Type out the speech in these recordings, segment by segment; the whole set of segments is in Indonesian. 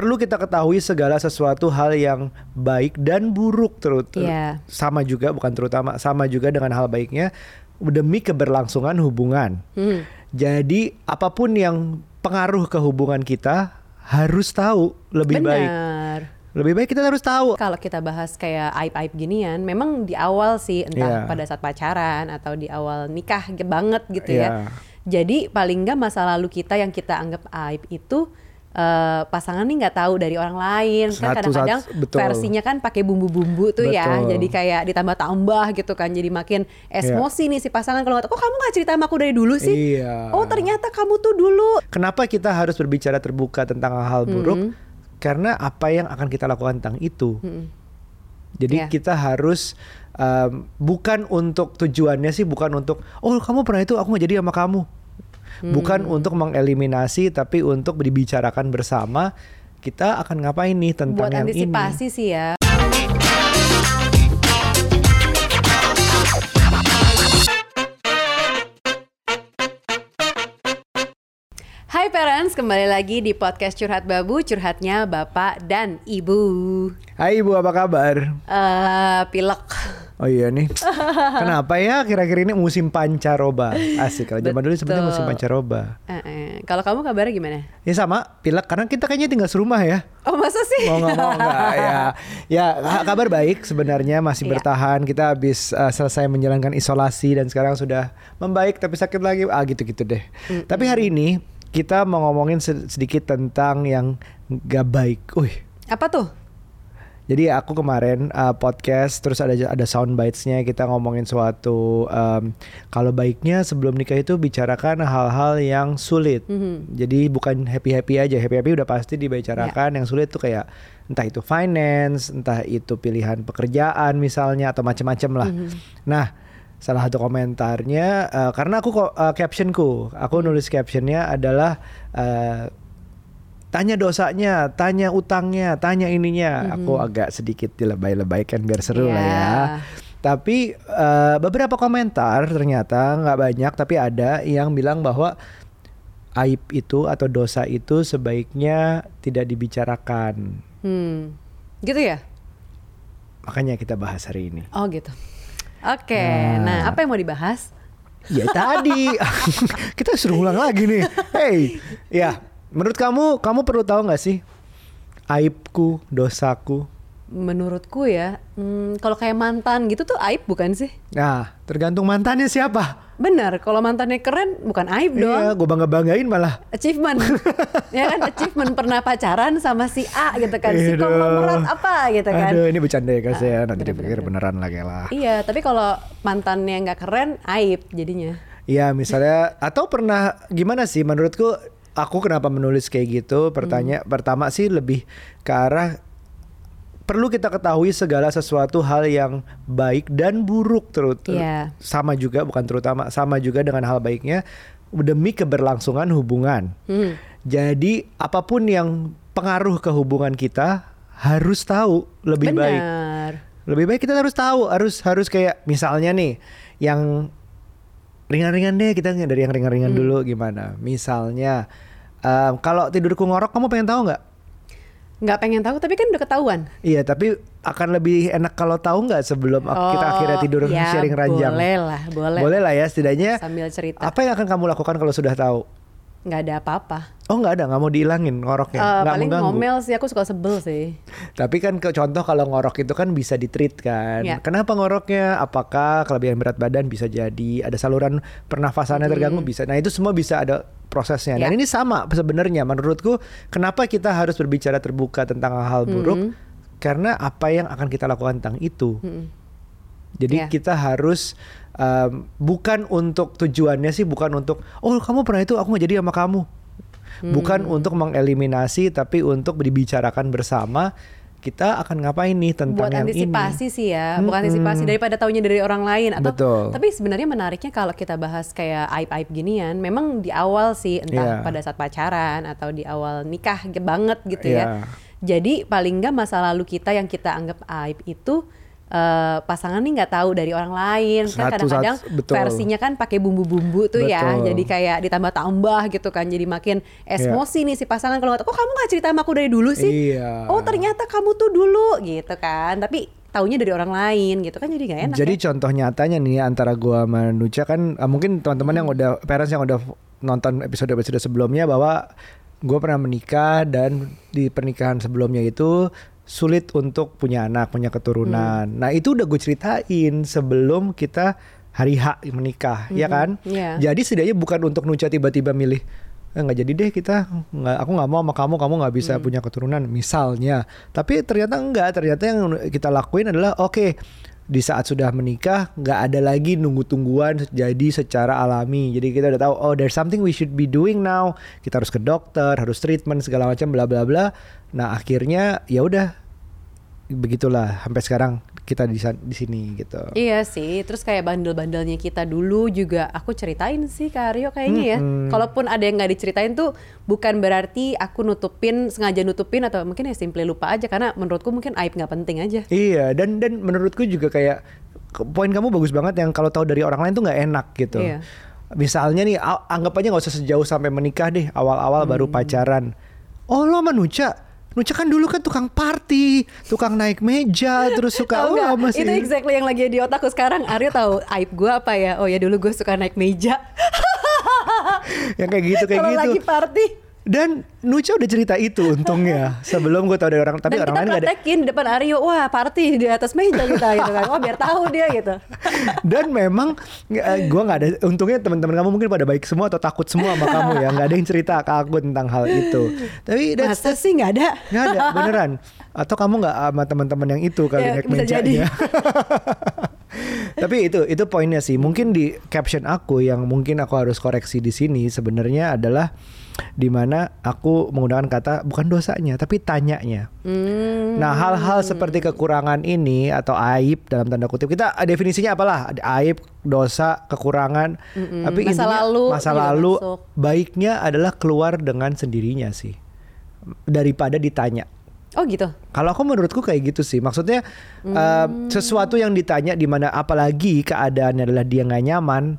perlu kita ketahui segala sesuatu hal yang baik dan buruk terus Iya. sama juga bukan terutama sama juga dengan hal baiknya demi keberlangsungan hubungan. Hmm. Jadi apa pun yang pengaruh ke hubungan kita harus tahu lebih baik. Benar. Lebih baik kita harus tahu. Kalau kita bahas kayak aib-aib ginian, memang di awal sih entah Iya. pada saat pacaran atau di awal nikah ge- banget gitu ya. Iya. Jadi paling nggak masa lalu kita yang kita anggap aib itu eh, pasangan nih nggak tahu dari orang lain kan kadang-kadang versinya kan pakai bumbu-bumbu tuh ya Betul. jadi kayak ditambah-tambah gitu kan jadi makin emosi nih si pasangan kalau nggak tahu kok kamu nggak cerita sama aku dari dulu sih Iya. oh ternyata kamu tuh dulu Kenapa kita harus berbicara terbuka tentang hal buruk? Mm-hmm. Karena apa yang akan kita lakukan tentang itu. Jadi Iya. kita harus um, bukan untuk tujuannya sih bukan untuk oh kamu pernah itu aku nggak jadi sama kamu. Bukan Hmm. untuk mengeliminasi tapi untuk dibicarakan bersama kita akan ngapain nih tentang buat yang antisipasi ini. sih ya Hai parents, kembali lagi di podcast Curhat Babu, curhatnya Bapak dan Ibu. Hai Ibu apa kabar? eh pilek. Oh iya nih. Kenapa ya kira-kira ini musim pancaroba? Asik kalau zaman dulu sebenarnya musim pancaroba. Eh, eh. Kalau kamu kabarnya gimana? Ya sama, pilek karena kita kayaknya tinggal serumah ya. Oh masa sih? Mau nggak mau nggak ya. Ya ka- kabar baik sebenarnya masih Iya. bertahan. Kita habis uh, selesai menjalankan isolasi dan sekarang sudah membaik tapi sakit lagi. Ah gitu-gitu deh. Tapi hari ini kita mau ngomongin se- sedikit tentang yang gak baik. Wih. Apa tuh? Jadi aku kemarin uh, podcast terus ada ada sound bites-nya kita ngomongin suatu um, kalau baiknya sebelum nikah itu bicarakan hal-hal yang sulit. Mhm. Jadi bukan happy-happy aja. Happy-happy udah pasti dibicarakan. Yang sulit tuh kayak entah itu finance, entah itu pilihan pekerjaan misalnya atau macam-macam lah. Mhm. Nah, salah satu komentarnya uh, karena aku kok uh, captionku, aku nulis captionnya adalah uh, tanya dosanya, tanya utangnya, tanya ininya. Aku agak sedikit dilebay-lebaykan biar seru lah ya. Ya. Tapi eh, beberapa komentar ternyata nggak banyak, tapi ada yang bilang bahwa aib itu atau dosa itu sebaiknya tidak dibicarakan. Hmm. Gitu ya? Makanya kita bahas hari ini. Oh gitu. Oke, Nah. nah apa yang mau dibahas? Ya tadi kita suruh ulang lagi nih. Hey, ya menurut kamu kamu perlu tahu nggak sih aibku, dosaku? Menurutku ya, hmm, kalau kayak mantan gitu tuh aib bukan sih? Nah, tergantung mantannya siapa. Benar, kalau mantannya keren bukan aib Iya, dong. gue bangga banggain malah. Achievement, ya kan achievement pernah pacaran sama si A gitu kan, si konglomerat apa gitu kan. Aduh, ini bercanda ya guys ya. Ah, Nanti bener, dipikir bener, beneran lagi lah. Iya, tapi kalau mantannya nggak keren, aib jadinya. Iya, misalnya atau pernah gimana sih menurutku aku kenapa menulis kayak gitu? Pertanya Hmm. pertama sih lebih ke arah perlu kita ketahui segala sesuatu hal yang baik dan buruk terus Iya. sama juga bukan terutama sama juga dengan hal baiknya demi keberlangsungan hubungan. Hmm. Jadi apa pun yang pengaruh ke hubungan kita harus tahu lebih baik. Benar. Lebih baik kita harus tahu, harus harus kayak misalnya nih yang ringan-ringan deh kita dari yang ringan-ringan dulu gimana. Misalnya em, kalau tidurku ngorok kamu pengen tahu nggak? Nggak pengen tahu, tapi kan udah ketahuan. Iya, tapi akan lebih enak kalau tahu nggak sebelum ak- kita akhirnya tidur ya, sharing ranjang. Boleh lah, boleh. Boleh lah ya, setidaknya Sambil cerita. apa yang akan kamu lakukan kalau sudah tahu? Nggak ada apa-apa. Oh nggak ada, nggak mau dihilangin ngoroknya, Eh, nggak paling mengganggu. ngomel sih, aku suka sebel sih. Tapi kan ke contoh kalau ngorok itu kan bisa ditreat kan. Ya. Kenapa ngoroknya? Apakah kelebihan berat badan bisa jadi ada saluran pernafasannya terganggu bisa. Nah, itu semua bisa ada prosesnya. Dan Ya. ini sama sebenarnya menurutku kenapa kita harus berbicara terbuka tentang hal buruk? Karena apa yang akan kita lakukan tentang itu. Jadi Ya. kita harus um, bukan untuk tujuannya sih bukan untuk oh kamu pernah itu aku nggak jadi sama kamu. Bukan untuk mengeliminasi tapi untuk dibicarakan bersama kita akan ngapain nih tentang buat yang antisipasi ini. sih ya, bukan antisipasi daripada taunya dari orang lain atau Betul. tapi sebenarnya menariknya kalau kita bahas kayak aib-aib ginian, memang di awal sih entah Iya. pada saat pacaran atau di awal nikah ge- banget gitu Iya. ya. Jadi paling nggak masa lalu kita yang kita anggap aib itu eh, pasangan nih nggak tahu dari orang lain. Kan kadang-kadang versinya kan pakai bumbu-bumbu tuh ya. Betul. jadi kayak ditambah-tambah gitu kan. Jadi makin emosi nih si pasangan. Kalau nggak tahu kok kamu nggak cerita sama aku dari dulu sih? Iya. oh ternyata kamu tuh dulu gitu kan. Tapi taunya dari orang lain gitu kan. Jadi nggak enak Jadi ya. contoh nyatanya nih antara gua sama Nucha kan eh, mungkin teman-teman yang udah parents yang udah nonton episode-episode sebelumnya bahwa gua pernah menikah dan di pernikahan sebelumnya itu sulit untuk punya anak, punya keturunan. Nah, itu udah gue ceritain sebelum kita hari H menikah, ya kan? Iya. Jadi setidaknya bukan untuk Nucha tiba-tiba milih "Eh, nggak jadi deh kita nggak aku nggak mau sama kamu kamu nggak bisa punya keturunan misalnya tapi ternyata enggak ternyata yang kita lakuin adalah oke di saat sudah menikah nggak ada lagi nunggu-tungguan jadi secara alami. Jadi kita udah tahu oh there's something we should be doing now. Kita harus ke dokter harus treatment segala macam bla bla bla. Nah akhirnya ya udah begitulah sampai sekarang kita di di sini gitu Iya sih, terus kayak bandel-bandelnya kita dulu juga aku ceritain sih ke Aryo kayaknya ya. Kalaupun ada yang nggak diceritain tuh bukan berarti aku nutupin sengaja nutupin atau mungkin ya simple lupa aja karena menurutku mungkin aib nggak penting aja. Iya, dan dan menurutku juga kayak poin kamu bagus banget yang kalau tahu dari orang lain tuh nggak enak gitu. Iya. Misalnya nih, anggap aja nggak usah sejauh sampai menikah deh, awal-awal baru Hmm. pacaran. Oh lo sama Nucha? Kan dulu kan tukang party, tukang naik meja, terus suka oh nggak? masih Itu exactly yang lagi di otakku sekarang. Aryo tahu aib gue apa ya? Oh ya dulu gue suka naik meja. yang kayak gitu kayak Kalau gitu. lagi party. Dan Nucha udah cerita itu untungnya sebelum gue tahu dari orang, tapi Dan orang lain nggak ada. di depan Aryo, wah party di atas meja kita gitu kan. Oh biar tahu dia gitu. Dan memang gue nggak ada. Untungnya teman-teman kamu mungkin pada baik semua atau takut semua sama kamu ya. Nggak ada yang cerita ke aku tentang hal itu. Tapi that's, Masa sih nggak ada? Nggak ada, beneran. Atau kamu nggak sama teman-teman yang itu kali Ya, naik mejanya. Tapi itu itu poinnya sih. Mungkin di caption aku yang mungkin aku harus koreksi di sini sebenarnya adalah di mana aku menggunakan kata bukan dosanya tapi tanyanya. Hmm. Nah, hal-hal seperti kekurangan ini atau aib dalam tanda kutip kita eh, definisinya apalah? Aib, dosa, kekurangan. Tapi Masa intinya lalu masa lalu masuk. baiknya adalah keluar dengan sendirinya sih daripada ditanya. Oh gitu. Kalau aku menurutku kayak gitu sih. Maksudnya eh, sesuatu yang ditanya di mana apalagi keadaannya adalah dia nggak nyaman,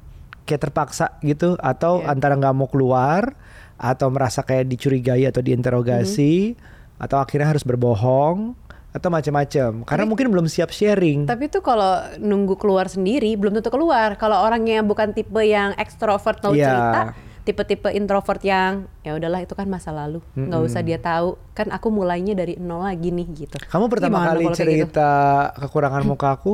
kayak terpaksa gitu atau Iya. antara nggak mau keluar atau merasa kayak dicurigai atau diinterogasi atau akhirnya harus berbohong atau macam-macam. Karena mungkin belum siap sharing. Tapi tuh kalau nunggu keluar sendiri belum tentu keluar. Kalau orangnya bukan tipe yang ekstrovert mau Iya. cerita, tipe-tipe introvert yang ya udahlah itu kan masa lalu, nggak usah dia tahu. Kan aku mulainya dari nol lagi nih gitu. Kamu pertama Gimana kali gitu? cerita kekuranganmu ke aku,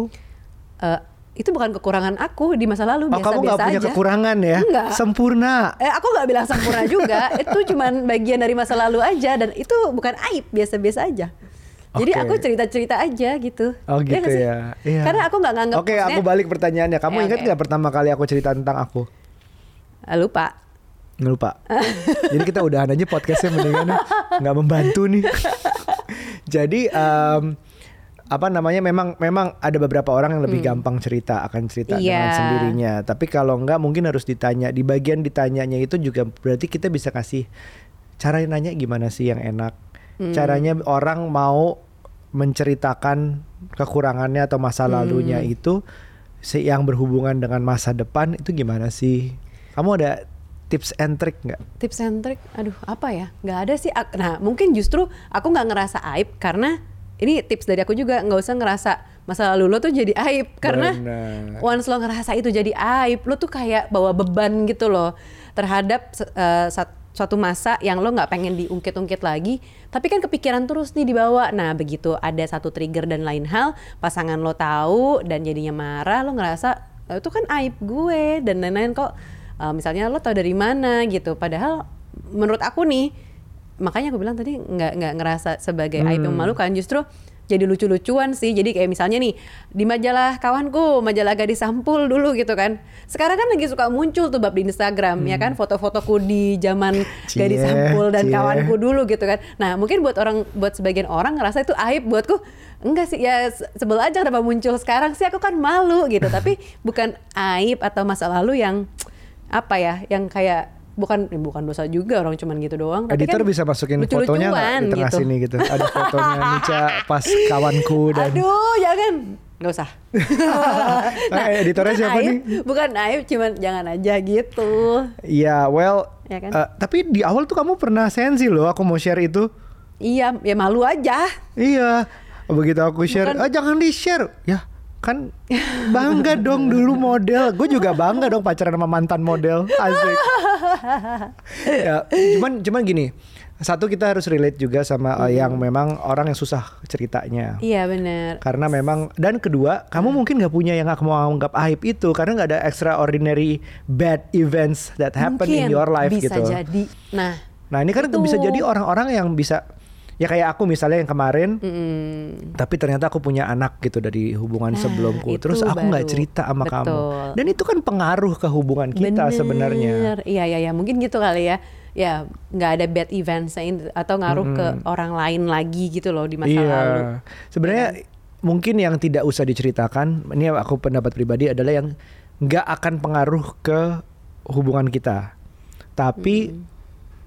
Eh, itu bukan kekurangan aku di masa lalu oh kamu nggak biasa-biasa punya aja. kekurangan ya? Enggak. Sempurna. Eh, aku nggak bilang sempurna juga. itu cuman bagian dari masa lalu aja dan itu bukan aib, biasa-biasa aja. Jadi aku cerita-cerita aja gitu. Oh Iya gitu sih? ya. Iya. Karena aku nggak nganggap Oke, aku maksudnya- balik pertanyaannya. Kamu Ya, ingat nggak pertama kali aku cerita tentang aku? Ah, lupa. Nggak lupa. Jadi kita udahan aja podcastnya mendingan ya. nggak membantu nih. Jadi em, apa namanya memang memang ada beberapa orang yang lebih gampang cerita akan cerita dengan Hmm. Iya. sendirinya. Tapi kalau nggak mungkin harus ditanya. Di bagian ditanyanya itu juga berarti kita bisa kasih cara nanya gimana sih yang enak. Hmm. Caranya orang mau menceritakan kekurangannya atau masa lalunya Hmm. itu yang berhubungan dengan masa depan itu gimana sih? Kamu ada tips and trick nggak? Tips and trick, aduh apa ya? Nggak ada sih. Nah mungkin justru aku nggak ngerasa aib karena ini tips dari aku juga nggak usah ngerasa masa lalu lo tuh jadi aib karena Benar. once lo ngerasa itu jadi aib, lo tuh kayak bawa beban gitu loh terhadap sat- suatu masa yang lo nggak pengen diungkit-ungkit lagi, tapi kan kepikiran terus nih dibawa. Nah begitu ada satu trigger dan lain hal, pasangan lo tahu dan jadinya marah, lo ngerasa "Eh, itu kan aib gue dan lain-lain kok. Eh, misalnya lo tau dari mana gitu, padahal menurut aku nih makanya aku bilang tadi nggak nggak ngerasa sebagai aib yang memalukan justru jadi lucu-lucuan sih. Jadi kayak misalnya nih di majalah kawanku majalah gadis sampul dulu gitu kan. Sekarang kan lagi suka muncul tuh bab di Instagram ya kan? Foto-fotoku di zaman Cie, gadis sampul dan cie. kawanku dulu gitu kan. Nah mungkin buat orang buat sebagian orang ngerasa itu aib buatku. Enggak sih ya se- sebel aja kenapa muncul sekarang sih. Aku kan malu gitu. Tapi bukan aib atau masa lalu yang apa ya yang kayak bukan eh, bukan dosa juga orang cuman gitu doang. Tapi Editor kan bisa masukin fotonya nggak lucu-lucuan di tengah gitu. sini gitu. Ada fotonya Nica pas kawanku dan Aduh, jangan. Nggak usah. Ah, editornya bukan siapa aib, nih? Bukan aib, cuman jangan aja gitu. Iya, well, Ya kan? eh, tapi di awal tuh kamu pernah sensi loh. Aku mau share itu. Iya, ya malu aja. Iya, begitu aku share, Bukan- ah jangan di share, ya kan bangga dong dulu model. Gue juga bangga dong pacaran sama mantan model, asik. ya, cuman cuman gini, satu kita harus relate juga sama eh, yang memang orang yang susah ceritanya. Iya bener. Karena memang dan kedua kamu mungkin nggak punya yang nggak mau anggap aib itu karena nggak ada extraordinary bad events that happen in Mungkin your life bisa gitu. jadi. Nah, Nah ini kan Itu. bisa jadi orang-orang yang bisa ya kayak aku misalnya yang kemarin mm, tapi ternyata aku punya anak gitu dari hubungan Nah, sebelumku. terus aku nggak cerita sama kamu. Betul. dan itu kan pengaruh ke hubungan kita bener. sebenarnya. Iya, iya, iya. Mungkin gitu kali ya. Ya, nggak ada bad events atau ngaruh ke orang lain lagi gitu loh di masa iya. Lalu. sebenarnya mungkin yang tidak usah diceritakan ini aku pendapat pribadi adalah yang nggak akan pengaruh ke hubungan kita. Tapi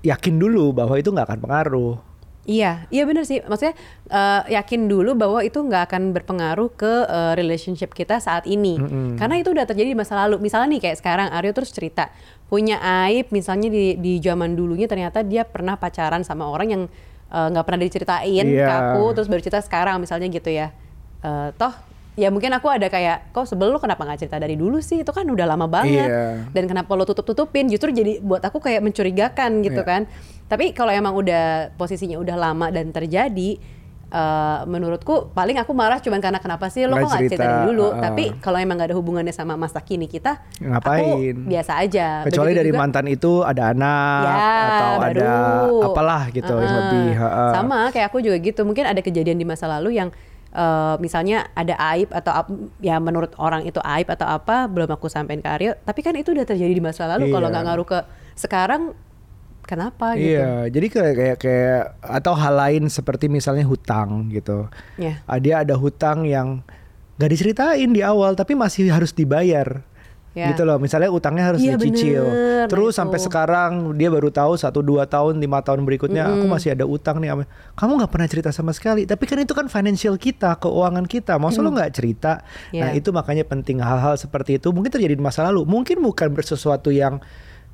yakin dulu bahwa itu nggak akan pengaruh Iya, iya bener sih. Maksudnya eh, yakin dulu bahwa itu nggak akan berpengaruh ke eh, relationship kita saat ini. Karena itu udah terjadi di masa lalu. Misalnya nih kayak sekarang Aryo terus cerita punya aib, misalnya di di zaman dulunya ternyata dia pernah pacaran sama orang yang eh, nggak pernah diceritain ke Iya. aku, terus baru cerita sekarang misalnya gitu ya. Eh, toh ya mungkin aku ada kayak kok sebel lo kenapa nggak cerita dari dulu sih itu kan udah lama banget Iya. dan kenapa lo tutup tutupin justru jadi buat aku kayak mencurigakan gitu Iya. kan tapi kalau emang udah posisinya udah lama dan terjadi eh, menurutku paling aku marah cuman karena kenapa sih lo kok nggak cerita dari dulu uh-uh. tapi kalau emang nggak ada hubungannya sama masa kini kita Ngapain? aku biasa aja kecuali Begitu dari juga- mantan itu ada anak Ya, atau ada baru. apalah gitu yang Uh-uh. lebih ha-ha. sama kayak aku juga gitu mungkin ada kejadian di masa lalu yang eh, misalnya ada aib atau ya menurut orang itu aib atau apa belum aku sampein ke Aryo tapi kan itu udah terjadi di masa lalu kalau Iya. nggak ngaruh ke sekarang kenapa gitu Iya, jadi kayak kayak kayak atau hal lain seperti misalnya hutang gitu. ya Ah, Dia ada hutang yang gak diceritain di awal tapi masih harus dibayar. Ya. Gitu loh, misalnya utangnya harus Iya, dicicil. bener. Terus Nah, sampai itu. sekarang dia baru tahu satu dua tahun, lima tahun berikutnya aku masih ada utang nih. Kamu nggak pernah cerita sama sekali. Tapi kan itu kan financial kita, keuangan kita. Masa lo nggak cerita? Nah Iya. itu makanya penting hal-hal seperti itu. Mungkin terjadi di masa lalu. Mungkin bukan sesuatu yang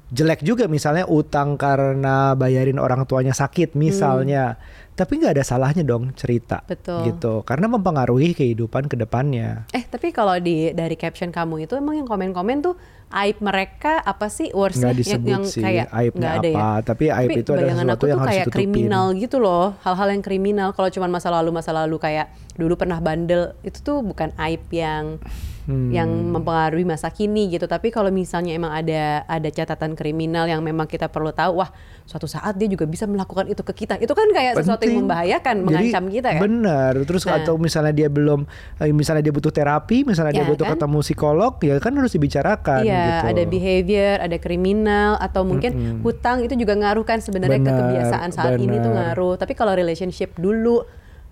jelek juga misalnya utang karena bayarin orang tuanya sakit misalnya tapi nggak ada salahnya dong cerita Betul. gitu. Karena mempengaruhi kehidupan ke depannya eh tapi kalau di dari caption kamu itu emang yang komen-komen tuh aib mereka apa sih? Worstnya nggak disebut yang, yang sih kayak aibnya ada apa. Ya tapi aib itu adalah sesuatu aku yang harus kayak ditutupin. kriminal gitu loh. Hal-hal yang kriminal. Kalau cuma masa lalu masa lalu kayak dulu pernah bandel itu tuh bukan aib yang Hmm. yang mempengaruhi masa kini gitu. Tapi kalau misalnya emang ada ada catatan kriminal yang memang kita perlu tahu wah suatu saat dia juga bisa melakukan itu ke kita. Itu kan kayak sesuatu Membahayakan Jadi, mengancam kita kan benar terus Nah. atau misalnya dia belum eh, misalnya dia butuh terapi misalnya dia Ya, butuh kan? ketemu psikolog ya kan harus dibicarakan Iya, gitu ada behavior, ada kriminal, atau mungkin hutang itu juga ngaruh kan sebenarnya ke Benar, kebiasaan saat ini tuh ngaruh. Tapi kalau relationship dulu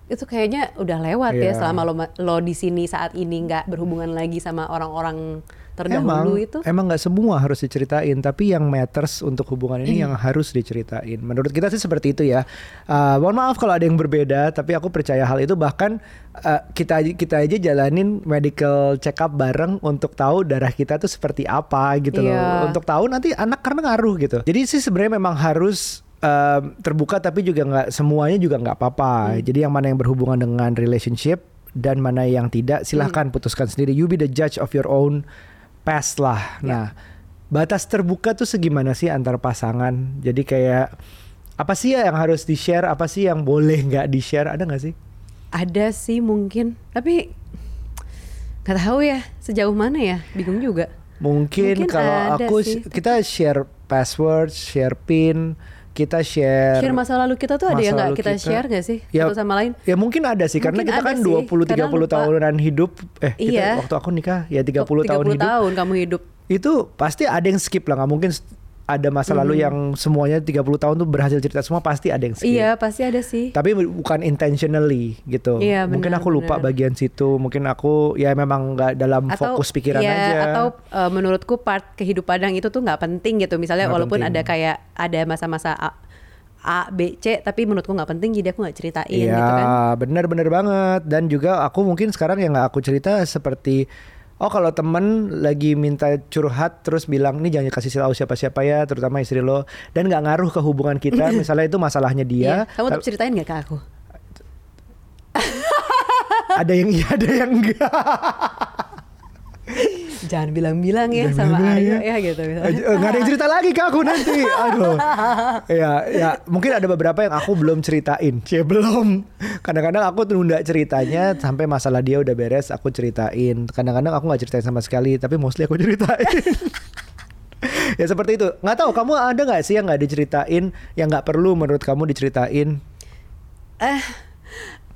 itu kayaknya udah lewat ya Iya. selama lo lo di sini saat ini nggak berhubungan lagi sama orang-orang terdahulu emang, itu. Emang nggak semua harus diceritain, tapi yang matters untuk hubungan ini yang harus diceritain. Menurut kita sih seperti itu ya. Uh, mohon maaf kalau ada yang berbeda, tapi aku percaya hal itu. Bahkan uh, kita kita aja jalanin medical check up bareng untuk tahu darah kita tuh seperti apa gitu Iya. loh. Untuk tahu nanti anak karena ngaruh gitu. Jadi sih sebenarnya memang harus um, terbuka, tapi juga nggak semuanya juga nggak apa-apa. Jadi yang mana yang berhubungan dengan relationship dan mana yang tidak silahkan putuskan sendiri. You be the judge of your own past lah. Nah, batas terbuka tuh segimana sih antar pasangan? Jadi kayak apa sih ya yang harus di share? Apa sih yang boleh nggak di share? Ada nggak sih? Ada sih mungkin, tapi nggak tahu ya sejauh mana ya, bingung juga. Mungkin, Mungkin kalau aku sih, kita share password, share pin, kita share Share masa lalu kita tuh ada yang nggak lalu kita, share nggak sih Ya, satu sama lain? Ya mungkin ada sih karena Mungkin kita ada kan 20 karena 30 lupa. tahunan hidup eh kita Iya. waktu aku nikah ya 30 Oh, 30 tahun hidup. tahun kamu hidup. Itu pasti ada yang skip lah nggak mungkin ada masa lalu yang semuanya 30 tahun tuh berhasil cerita semua pasti ada yang skip. Iya, pasti ada sih. Tapi bukan intentionally gitu. Iya, mungkin benar, aku lupa benar. bagian situ, mungkin aku ya memang nggak dalam fokus pikiran iya, aja. Atau eh, menurutku part kehidupan yang itu tuh nggak penting gitu. Misalnya Nggak walaupun penting. ada kayak ada masa-masa A, A, B, C, tapi menurutku nggak penting jadi aku nggak ceritain Iya, gitu kan. benar-benar banget. Dan juga aku mungkin sekarang yang nggak aku cerita seperti Oh kalau temen lagi minta curhat terus bilang nih jangan kasih tahu siapa-siapa ya terutama istri lo dan nggak ngaruh ke hubungan kita misalnya itu masalahnya dia Iya. Kamu tetap ceritain nggak ke aku? ada yang iya ada yang enggak Jangan bilang-bilang ya Jangan sama bilang-bilang Aryo ya. gitu. Eh, eh, nggak ada yang cerita lagi ke aku nanti. Aduh. Ya ya mungkin ada beberapa yang aku belum ceritain. Cie belum. Kadang-kadang aku tunda ceritanya sampai masalah dia udah beres aku ceritain. Kadang-kadang aku nggak ceritain sama sekali tapi mostly aku ceritain. Ya seperti itu. Nggak tahu kamu ada nggak sih yang nggak diceritain yang nggak perlu menurut kamu diceritain? Eh,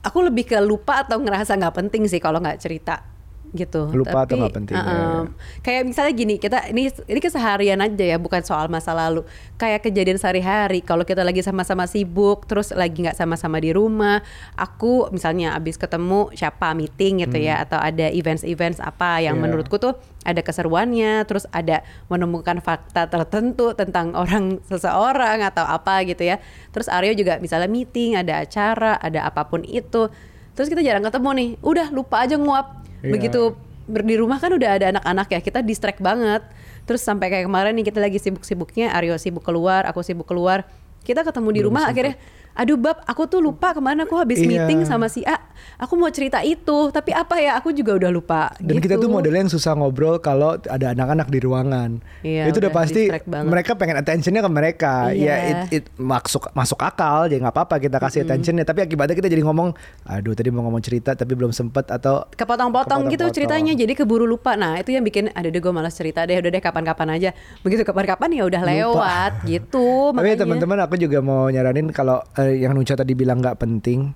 aku lebih ke lupa atau ngerasa nggak penting sih kalau nggak cerita gitu. Lupa atau nggak penting, ya. Kayak misalnya gini, kita ini ini keseharian aja ya, bukan soal masa lalu. Kayak kejadian sehari-hari. Kalau kita lagi sama-sama sibuk, terus lagi nggak sama-sama di rumah, aku misalnya abis ketemu siapa meeting gitu ya, atau ada events-events apa yang Hmm. Iya. menurutku tuh ada keseruannya, terus ada menemukan fakta tertentu tentang orang seseorang atau apa gitu ya. Terus Aryo juga misalnya meeting, ada acara, ada apa pun itu. Terus kita jarang ketemu nih. Udah lupa aja nguap. Iya. Begitu di rumah kan udah ada anak-anak ya, kita distract banget. Terus sampai kayak kemarin nih kita lagi sibuk-sibuknya, Aryo sibuk keluar, aku sibuk keluar. Kita ketemu di rumah akhirnya aduh bab aku tuh lupa ke mana aku habis Iya. meeting sama si A aku mau cerita itu tapi apa ya aku juga udah lupa Dan kita gitu. tuh modelnya yang susah ngobrol kalau ada anak-anak di ruangan. Iya, itu udah udah pasti mereka pengen attentionnya ke mereka. Iya. Ya it, it masuk masuk akal, jadi nggak apa-apa kita kasih attentionnya. Tapi akibatnya kita jadi ngomong, aduh tadi mau ngomong cerita tapi belum sempet atau kepotong-potong gitu Kepotong-potong. ceritanya jadi keburu lupa nah itu yang bikin ada deh gue malas cerita deh udah deh kapan-kapan aja begitu kapan-kapan ya udah lewat gitu Tapi teman-teman aku juga mau nyaranin kalau eh, yang Nucha tadi bilang nggak penting,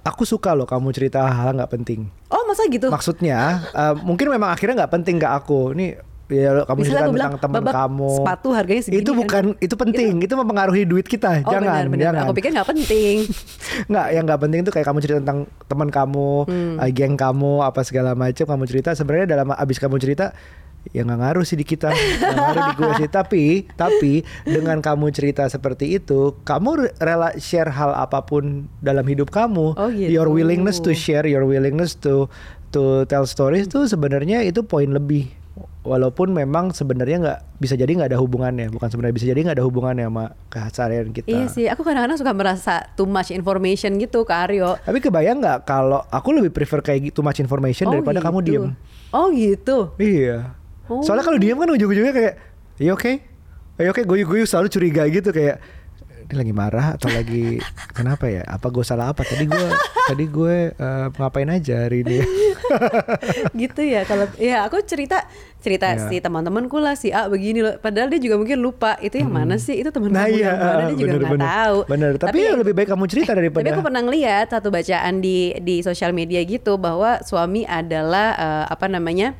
aku suka loh kamu cerita hal nggak penting. oh masa gitu Maksudnya eh, mungkin memang akhirnya nggak penting ke aku. Nih ya kamu cerita tentang teman "Babak, kamu. sepatu harganya segini Itu kan?" bukan itu penting, itu, mempengaruhi duit kita. oh jangan, benar, benar. jangan. aku pikir nggak penting Nggak, yang nggak penting tuh kayak kamu cerita tentang teman kamu, Hmm. eh, geng kamu, apa segala macam kamu cerita. Sebenarnya dalam abis kamu cerita ya nggak ngaruh sih di kita, nggak ngaruh di gue sih. Tapi, tapi dengan kamu cerita seperti itu, kamu rela share hal apa pun dalam hidup kamu. Oh, gitu. Your willingness to share, your willingness to to tell stories tuh sebenarnya itu poin lebih. Walaupun memang sebenarnya nggak bisa jadi nggak ada hubungannya, bukan sebenarnya bisa jadi nggak ada hubungannya sama keseharian kita. iya sih aku kadang-kadang suka merasa too much information gitu ke Aryo Tapi kebayang nggak kalau aku lebih prefer kayak gitu much information Oh, daripada kamu gitu. diem. oh gitu Iya. Oh. Soalnya kalau diem kan ujung-ujungnya kayak, ya oke, ya oke, gue selalu curiga gitu kayak ini lagi marah atau lagi kenapa ya? Apa gue salah apa? Tadi gue tadi gue eh, ngapain aja hari ini? gitu ya kalau ya aku cerita cerita Iya. si teman-temanku lah si A begini loh padahal dia juga mungkin lupa itu yang mana sih itu teman Nah kamu iya, yang mana dia juga bener, nggak bener. tahu Bener, tapi, ya lebih baik kamu cerita daripada Tapi aku pernah ngeliat satu bacaan di di sosial media gitu bahwa suami adalah eh, apa namanya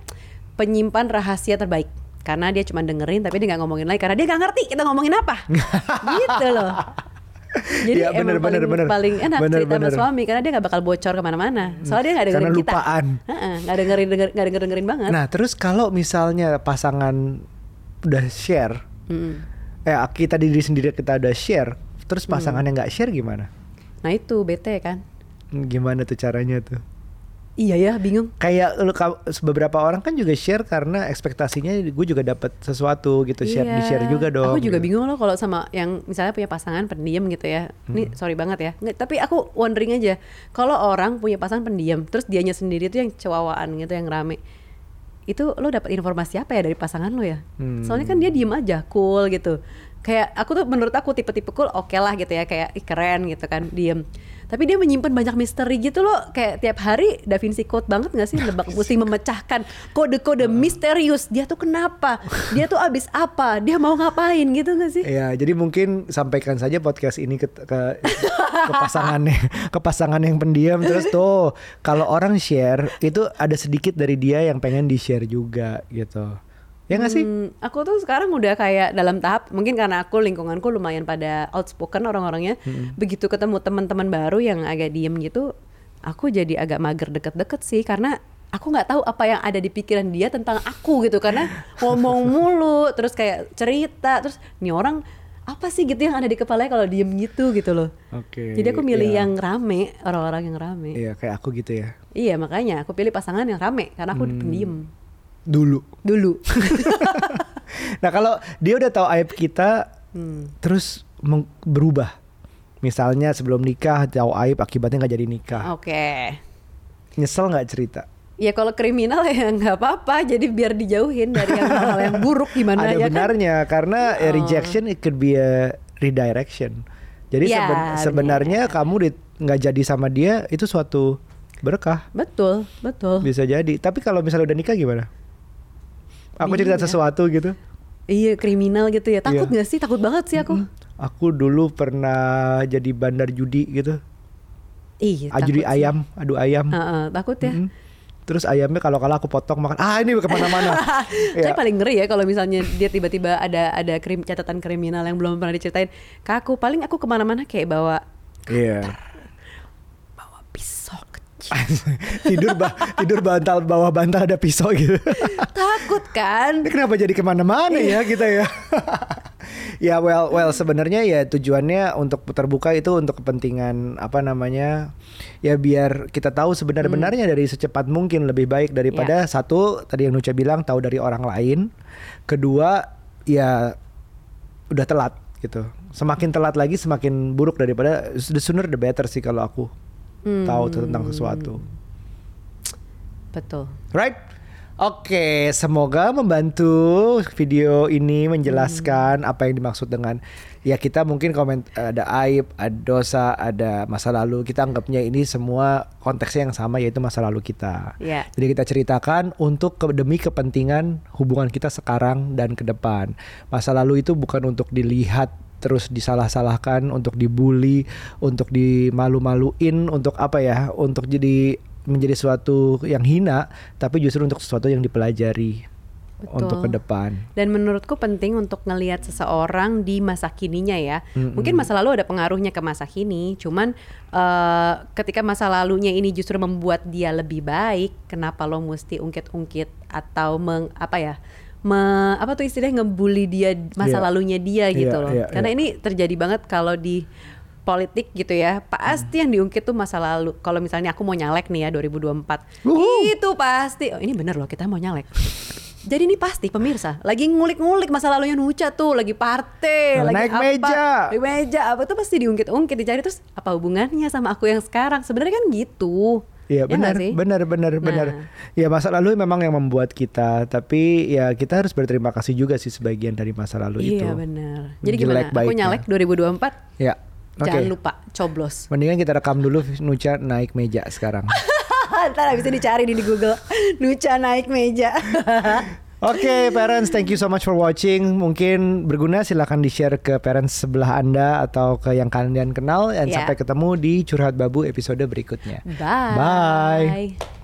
penyimpan rahasia terbaik karena dia cuma dengerin tapi dia nggak ngomongin lagi karena dia nggak ngerti kita ngomongin apa gitu loh. Jadi Iya, bener, emang bener, paling, bener. paling enak Bener, cerita bener. sama suami karena dia nggak bakal bocor ke mana-mana. Soalnya dia nggak dengerin Karena kita. lupaan. Nggak dengerin denger, nggak denger dengerin banget. Nah terus kalau misalnya pasangan udah share, Mm-mm. eh kita diri sendiri kita udah share, terus Hmm. pasangan yang nggak share gimana? Nah itu bete kan? Gimana tuh caranya tuh? Iya ya bingung. kayak lu beberapa orang kan juga share karena ekspektasinya gue juga dapat sesuatu gitu share di share juga dong. Iya. Aku juga gitu. bingung loh kalau sama yang misalnya punya pasangan pendiam gitu ya. Hmm. Ini sorry banget ya. Nggak, tapi aku wondering aja. Kalau orang punya pasangan pendiam, terus dianya sendiri tuh yang cewawaan gitu yang rame. Itu lo dapat informasi apa ya dari pasangan lo ya? Hmm. Soalnya kan dia diem aja, cool gitu. Kayak aku tuh menurut aku tipe-tipe cool oke lah gitu ya, kayak ih, keren gitu kan, diem. Tapi dia menyimpan banyak misteri gitu loh, kayak tiap hari Da Vinci Code banget gak sih? Lebak mesti memecahkan kode-kode misterius. Dia tuh kenapa? Dia tuh abis apa? Dia mau ngapain gitu gak sih? Ya, jadi mungkin sampaikan saja podcast ini ke ke, ke pasangannya, ke pasangan yang pendiam terus tuh kalau orang share itu ada sedikit dari dia yang pengen di-share juga gitu. Ya nggak sih? Hmm, aku tuh sekarang udah kayak dalam tahap mungkin karena aku lingkunganku lumayan pada outspoken orang-orangnya. Begitu ketemu teman-teman baru yang agak diem gitu, aku jadi agak mager deket-deket sih karena aku nggak tahu apa yang ada di pikiran dia tentang aku gitu karena ngomong mulu terus kayak cerita terus nih orang apa sih gitu yang ada di kepalanya kalau diem gitu gitu loh. Oke. Jadi aku milih ya. yang rame, orang-orang yang rame. Iya kayak aku gitu ya. Iya makanya aku pilih pasangan yang rame karena aku pendiam Dulu. dulu. Nah kalau dia udah tahu aib kita, Hmm. terus berubah. Misalnya sebelum nikah tahu aib akibatnya nggak jadi nikah. Oke. Nyesel nggak cerita? Ya kalau kriminal ya nggak apa-apa, jadi biar dijauhin dari yang hal yang buruk gimana Ada ya kan? benarnya karena eh, Oh. rejection it could be a redirection. Jadi Ya, seben- sebenarnya kamu di- nggak jadi sama dia itu suatu berkah Betul, betul. bisa jadi. Tapi kalau misalnya udah nikah gimana? Aku cerita Iya. sesuatu gitu. Iya kriminal gitu ya. Takut Iya. nggak sih? Takut banget sih aku. Aku dulu pernah jadi bandar judi gitu. Iya. Ah, judi takut sih. ayam, adu ayam. Heeh, takut ya. Mm. Terus ayamnya kalau kalah aku potong makan. Ah ini ke mana-mana. Tapi ya. paling ngeri ya kalau misalnya dia tiba-tiba ada ada krim, catatan kriminal yang belum pernah diceritain ke aku. Paling aku ke mana-mana kayak bawa Iya. kecil. tidur bah tidur bantal bawah bantal ada pisau gitu. Takut kan? Ini kenapa jadi ke mana-mana ya kita ya? ya well well sebenarnya ya tujuannya untuk terbuka itu untuk kepentingan apa namanya ya biar kita tahu sebenar-benarnya dari secepat mungkin lebih baik daripada satu tadi yang Nucha bilang tahu dari orang lain, kedua ya udah telat gitu. Semakin telat lagi semakin buruk daripada the sooner the better sih kalau aku tahu tentang sesuatu. Betul. Right? Oke, semoga membantu video ini menjelaskan apa yang dimaksud dengan ya kita mungkin komen ada aib, ada dosa, ada masa lalu. Kita anggapnya ini semua konteksnya yang sama yaitu masa lalu kita. Iya. Jadi kita ceritakan untuk ke, demi kepentingan hubungan kita sekarang dan ke depan. Masa lalu itu bukan untuk dilihat terus disalah-salahkan, untuk dibully, untuk dimalu-maluin, untuk apa ya? Untuk jadi menjadi suatu yang hina, tapi justru untuk sesuatu yang dipelajari Betul. untuk ke depan. Dan menurutku penting untuk ngelihat seseorang di masa kininya ya. Mungkin masa lalu ada pengaruhnya ke masa kini, cuman eh, ketika masa lalunya ini justru membuat dia lebih baik, kenapa lo mesti ungkit-ungkit atau meng apa ya? Me, apa tuh istilahnya ngebully dia masa Iya. lalunya dia gitu Iya, loh. iya, Karena iya. ini terjadi banget kalau di politik gitu ya. Pasti yang diungkit tuh masa lalu. Kalau misalnya aku mau nyalek nih ya 2024. Wuhu. Itu pasti. Oh, ini bener loh kita mau nyalek. Jadi ini pasti pemirsa lagi ngulik-ngulik masa lalunya Nucha tuh, lagi party, Nah, lagi naik apa, meja. naik meja apa tuh pasti diungkit-ungkit dicari terus apa hubungannya sama aku yang sekarang? Sebenarnya kan gitu. Iya Ya benar, benar, benar, benar. Ya masa lalu memang yang membuat kita, tapi ya kita harus berterima kasih juga sih sebagian dari masa lalu itu. Iya benar. Jadi Jelek gimana? Aku nyalek 2024. Ya, oke. Jangan lupa coblos. Mendingan kita rekam dulu Nucha naik meja sekarang. Ntar bisa dicari di di Google. Nucha naik meja. Oke, parents, thank you so much for watching. Mungkin berguna silahkan di-share ke parents sebelah Anda atau ke yang kalian kenal dan Ya. sampai ketemu di Curhat Babu episode berikutnya. Bye. Bye.